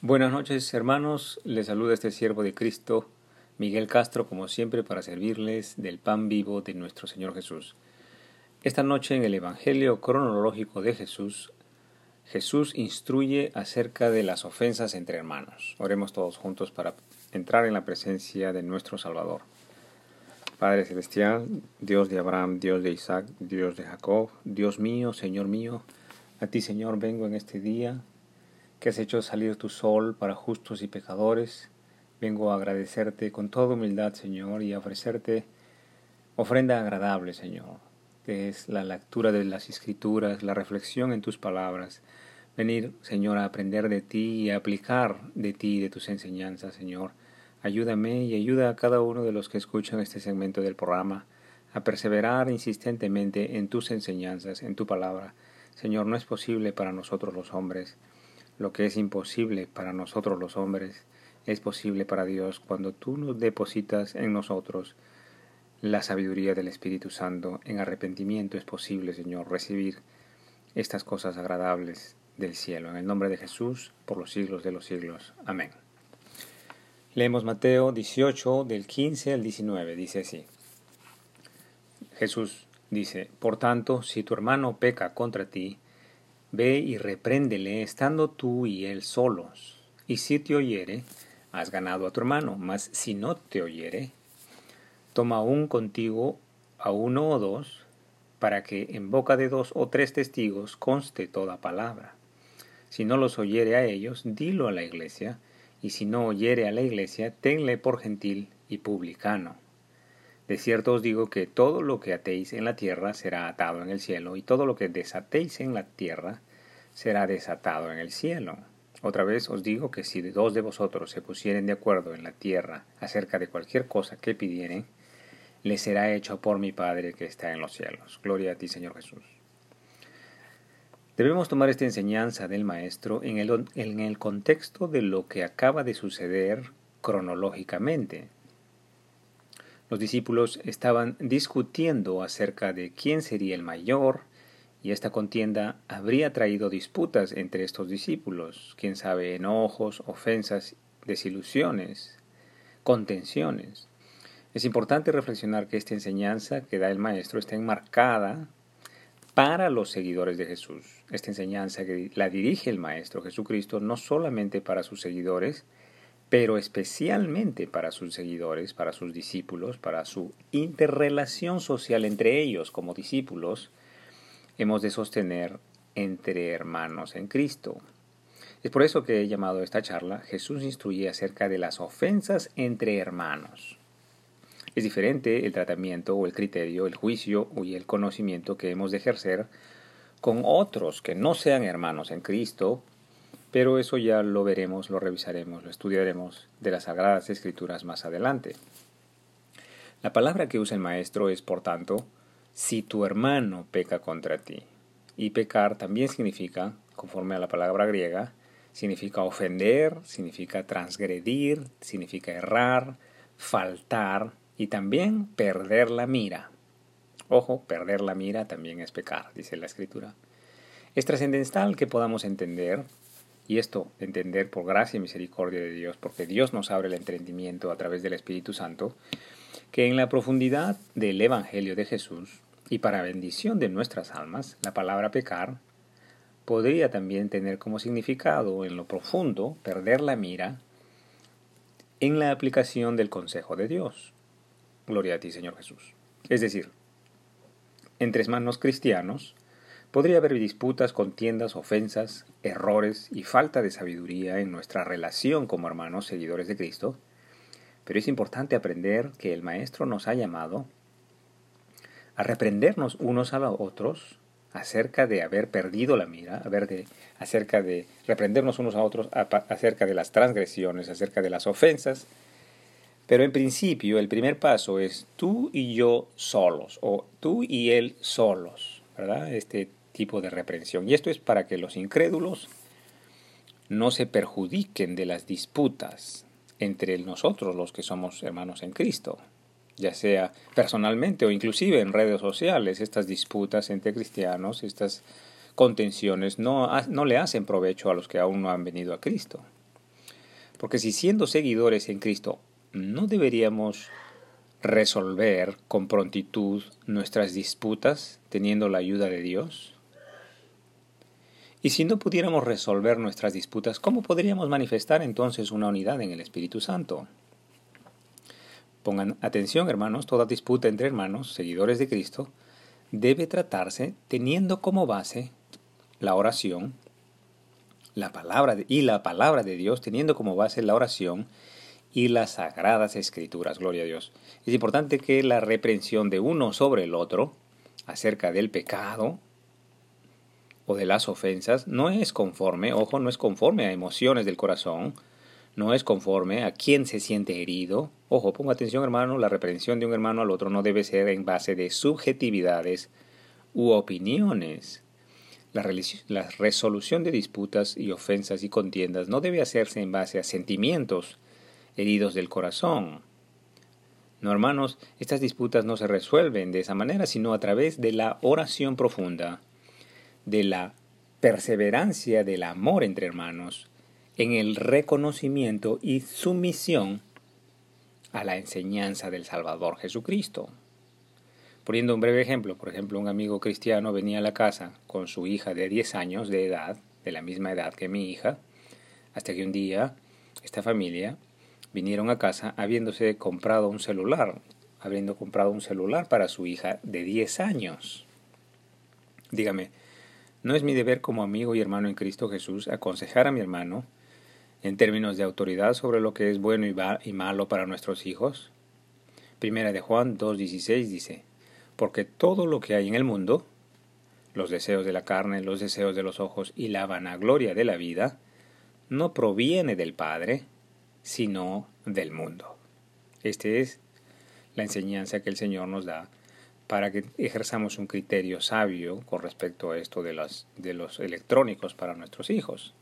Buenas noches hermanos, les saluda este siervo de Cristo, Miguel Castro, como siempre, para servirles del pan vivo de nuestro Señor Jesús. Esta noche en el Evangelio cronológico de Jesús, Jesús instruye acerca de las ofensas entre hermanos. Oremos todos juntos para entrar en la presencia de nuestro Salvador. Padre Celestial, Dios de Abraham, Dios de Isaac, Dios de Jacob, Dios mío, Señor mío, a ti Señor vengo en este día que has hecho salir tu sol para justos y pecadores. Vengo a agradecerte con toda humildad, Señor, y a ofrecerte ofrenda agradable, Señor, que es la lectura de las escrituras, la reflexión en tus palabras. Venir, Señor, a aprender de ti y a aplicar de ti y de tus enseñanzas, Señor. Ayúdame y ayuda a cada uno de los que escuchan este segmento del programa a perseverar insistentemente en tus enseñanzas, en tu palabra. Señor, no es posible para nosotros los hombres lo que es imposible para nosotros los hombres es posible para Dios cuando tú nos depositas en nosotros la sabiduría del Espíritu Santo. En arrepentimiento es posible, Señor, recibir estas cosas agradables del cielo. En el nombre de Jesús, por los siglos de los siglos. Amén. Leemos Mateo 18 del 15 al 19. Dice así. Jesús dice, Por tanto, si tu hermano peca contra ti, Ve y repréndele estando tú y él solos. Y si te oyere, has ganado a tu hermano, mas si no te oyere, toma aún contigo a uno o dos, para que en boca de dos o tres testigos conste toda palabra. Si no los oyere a ellos, dilo a la iglesia, y si no oyere a la iglesia, tenle por gentil y publicano. De cierto os digo que todo lo que atéis en la tierra será atado en el cielo, y todo lo que desatéis en la tierra será desatado en el cielo. Otra vez os digo que si dos de vosotros se pusieren de acuerdo en la tierra acerca de cualquier cosa que pidieren, le será hecho por mi Padre que está en los cielos. Gloria a ti, Señor Jesús. Debemos tomar esta enseñanza del Maestro en el, en el contexto de lo que acaba de suceder cronológicamente. Los discípulos estaban discutiendo acerca de quién sería el mayor, y esta contienda habría traído disputas entre estos discípulos, quién sabe, enojos, ofensas, desilusiones, contenciones. Es importante reflexionar que esta enseñanza que da el Maestro está enmarcada para los seguidores de Jesús. Esta enseñanza que la dirige el Maestro Jesucristo no solamente para sus seguidores, pero especialmente para sus seguidores, para sus discípulos, para su interrelación social entre ellos como discípulos, hemos de sostener entre hermanos en Cristo. Es por eso que he llamado esta charla Jesús instruye acerca de las ofensas entre hermanos. Es diferente el tratamiento o el criterio, el juicio y el conocimiento que hemos de ejercer con otros que no sean hermanos en Cristo, pero eso ya lo veremos, lo revisaremos, lo estudiaremos de las Sagradas Escrituras más adelante. La palabra que usa el maestro es, por tanto, si tu hermano peca contra ti. Y pecar también significa, conforme a la palabra griega, significa ofender, significa transgredir, significa errar, faltar y también perder la mira. Ojo, perder la mira también es pecar, dice la escritura. Es trascendental que podamos entender y esto, entender por gracia y misericordia de Dios, porque Dios nos abre el entendimiento a través del Espíritu Santo, que en la profundidad del Evangelio de Jesús, y para bendición de nuestras almas, la palabra pecar podría también tener como significado en lo profundo perder la mira en la aplicación del consejo de Dios. Gloria a ti, Señor Jesús. Es decir, entre hermanos cristianos, Podría haber disputas, contiendas, ofensas, errores y falta de sabiduría en nuestra relación como hermanos seguidores de Cristo, pero es importante aprender que el Maestro nos ha llamado a reprendernos unos a los otros acerca de haber perdido la mira, de, acerca de reprendernos unos a otros acerca de las transgresiones, acerca de las ofensas. Pero en principio el primer paso es tú y yo solos, o tú y él solos, ¿verdad? Este tipo de reprensión. Y esto es para que los incrédulos no se perjudiquen de las disputas entre nosotros, los que somos hermanos en Cristo, ya sea personalmente o inclusive en redes sociales, estas disputas entre cristianos, estas contenciones no, no le hacen provecho a los que aún no han venido a Cristo. Porque si siendo seguidores en Cristo no deberíamos resolver con prontitud nuestras disputas teniendo la ayuda de Dios? Y si no pudiéramos resolver nuestras disputas, ¿cómo podríamos manifestar entonces una unidad en el Espíritu Santo? Pongan atención, hermanos, toda disputa entre hermanos, seguidores de Cristo, debe tratarse teniendo como base la oración, la palabra y la palabra de Dios, teniendo como base la oración y las sagradas escrituras. Gloria a Dios. Es importante que la reprensión de uno sobre el otro acerca del pecado o de las ofensas no es conforme, ojo, no es conforme a emociones del corazón, no es conforme a quien se siente herido. Ojo, ponga atención hermano, la reprensión de un hermano al otro no debe ser en base de subjetividades u opiniones. La, la resolución de disputas y ofensas y contiendas no debe hacerse en base a sentimientos heridos del corazón. No, hermanos, estas disputas no se resuelven de esa manera, sino a través de la oración profunda, de la perseverancia del amor entre hermanos, en el reconocimiento y sumisión a la enseñanza del Salvador Jesucristo. Poniendo un breve ejemplo, por ejemplo, un amigo cristiano venía a la casa con su hija de 10 años de edad, de la misma edad que mi hija, hasta que un día esta familia vinieron a casa habiéndose comprado un celular, habiendo comprado un celular para su hija de 10 años. Dígame, ¿no es mi deber como amigo y hermano en Cristo Jesús aconsejar a mi hermano en términos de autoridad sobre lo que es bueno y, malo para nuestros hijos? Primera de Juan 2.16 dice, porque todo lo que hay en el mundo, los deseos de la carne, los deseos de los ojos y la vanagloria de la vida, no proviene del Padre, sino del mundo. Esta es la enseñanza que el Señor nos da para que ejerzamos un criterio sabio con respecto a esto de los, de los electrónicos para nuestros hijos.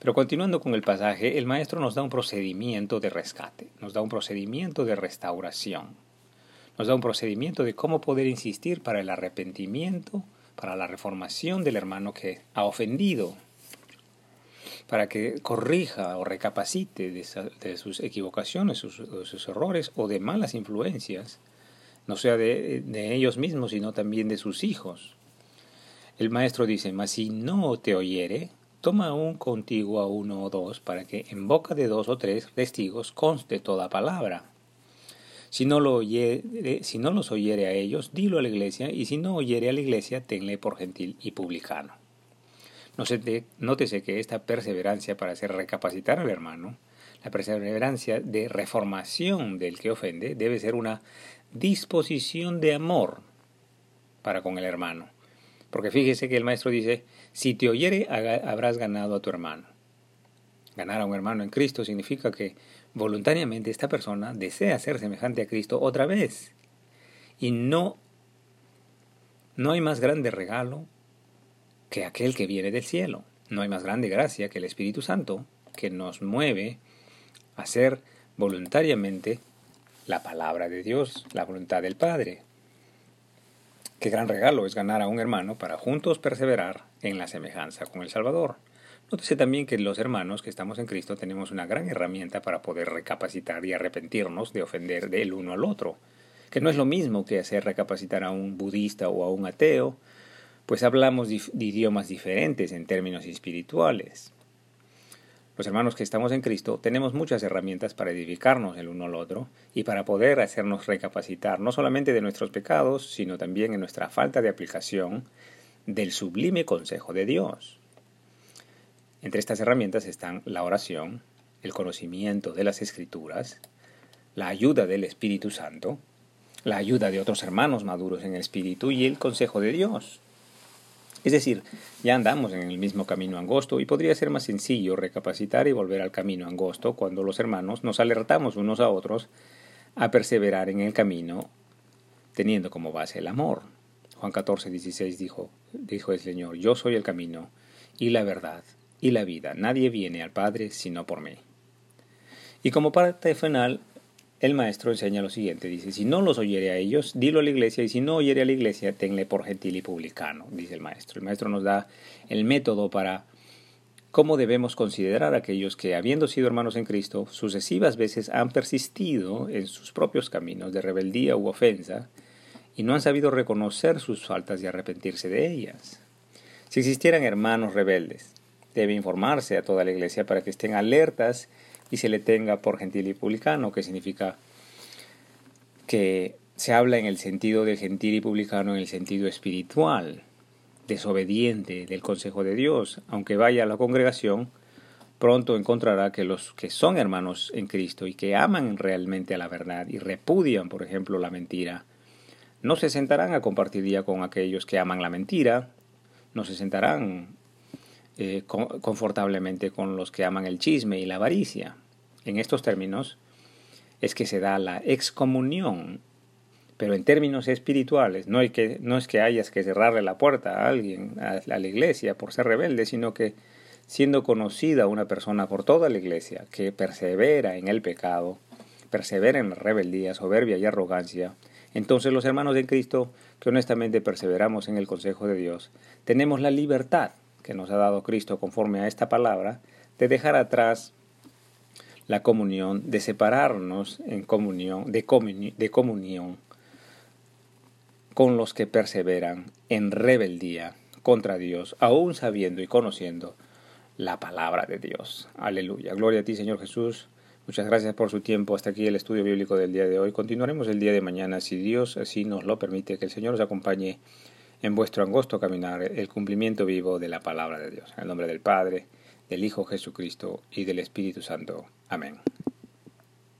Pero continuando con el pasaje, el maestro nos da un procedimiento de rescate, nos da un procedimiento de restauración, nos da un procedimiento de cómo poder insistir para el arrepentimiento, para la reformación del hermano que ha ofendido, para que corrija o recapacite de, sus equivocaciones, sus, sus, errores o de malas influencias, no sea de, ellos mismos, sino también de sus hijos. El maestro dice, mas si no te oyere, toma aún contigo a uno o dos, para que en boca de dos o tres testigos conste toda palabra. Si no, lo oyere, si no los oyere a ellos, dilo a la iglesia, y si no oyere a la iglesia, tenle por gentil y publicano. Nótese que esta perseverancia para hacer recapacitar al hermano, la perseverancia de reformación del que ofende, debe ser una disposición de amor para con el hermano. Porque fíjese que el maestro dice, si te oyere habrás ganado a tu hermano. Ganar a un hermano en Cristo significa que voluntariamente esta persona desea ser semejante a Cristo otra vez. Y no, no hay más grande regalo que aquel que viene del cielo. No hay más grande gracia que el Espíritu Santo que nos mueve a hacer voluntariamente la palabra de Dios, la voluntad del Padre. Qué gran regalo es ganar a un hermano para juntos perseverar en la semejanza con el Salvador. Nótese también que los hermanos que estamos en Cristo tenemos una gran herramienta para poder recapacitar y arrepentirnos de ofender del uno al otro, que no es lo mismo que hacer recapacitar a un budista o a un ateo, pues hablamos de idiomas diferentes en términos espirituales. Los hermanos que estamos en Cristo tenemos muchas herramientas para edificarnos el uno al otro y para poder hacernos recapacitar no solamente de nuestros pecados, sino también en nuestra falta de aplicación del sublime consejo de Dios. Entre estas herramientas están la oración, el conocimiento de las escrituras, la ayuda del Espíritu Santo, la ayuda de otros hermanos maduros en el Espíritu y el consejo de Dios. Es decir, ya andamos en el mismo camino angosto y podría ser más sencillo recapacitar y volver al camino angosto cuando los hermanos nos alertamos unos a otros a perseverar en el camino teniendo como base el amor. Juan 14, 16 dijo, dijo el Señor, yo soy el camino y la verdad y la vida. Nadie viene al Padre sino por mí. Y como parte final, el maestro enseña lo siguiente, dice, si no los oyere a ellos, dilo a la iglesia, y si no oyere a la iglesia, tenle por gentil y publicano, dice el maestro. El maestro nos da el método para cómo debemos considerar a aquellos que, habiendo sido hermanos en Cristo, sucesivas veces han persistido en sus propios caminos de rebeldía u ofensa y no han sabido reconocer sus faltas y arrepentirse de ellas. Si existieran hermanos rebeldes, debe informarse a toda la iglesia para que estén alertas y se le tenga por gentil y publicano, que significa que se habla en el sentido del gentil y publicano en el sentido espiritual, desobediente del consejo de Dios, aunque vaya a la congregación, pronto encontrará que los que son hermanos en Cristo y que aman realmente a la verdad y repudian, por ejemplo, la mentira, no se sentarán a compartir día con aquellos que aman la mentira, no se sentarán eh, confortablemente con los que aman el chisme y la avaricia. En estos términos es que se da la excomunión pero en términos espirituales, no, hay que, no es que hayas que cerrarle la puerta a alguien, a, la iglesia, por ser rebelde, sino que siendo conocida una persona por toda la iglesia que persevera en el pecado, persevera en la rebeldía, soberbia y arrogancia, entonces los hermanos de Cristo, que honestamente perseveramos en el consejo de Dios, tenemos la libertad que nos ha dado Cristo conforme a esta palabra, de dejar atrás la comunión, de separarnos en comunión, de, de comunión con los que perseveran en rebeldía contra Dios, aún sabiendo y conociendo la palabra de Dios. Aleluya. Gloria a ti, Señor Jesús. Muchas gracias por su tiempo. Hasta aquí el estudio bíblico del día de hoy. Continuaremos el día de mañana, si Dios así nos lo permite, que el Señor os acompañe en vuestro angosto caminar, el cumplimiento vivo de la palabra de Dios. En el nombre del Padre, del Hijo Jesucristo y del Espíritu Santo. Amén.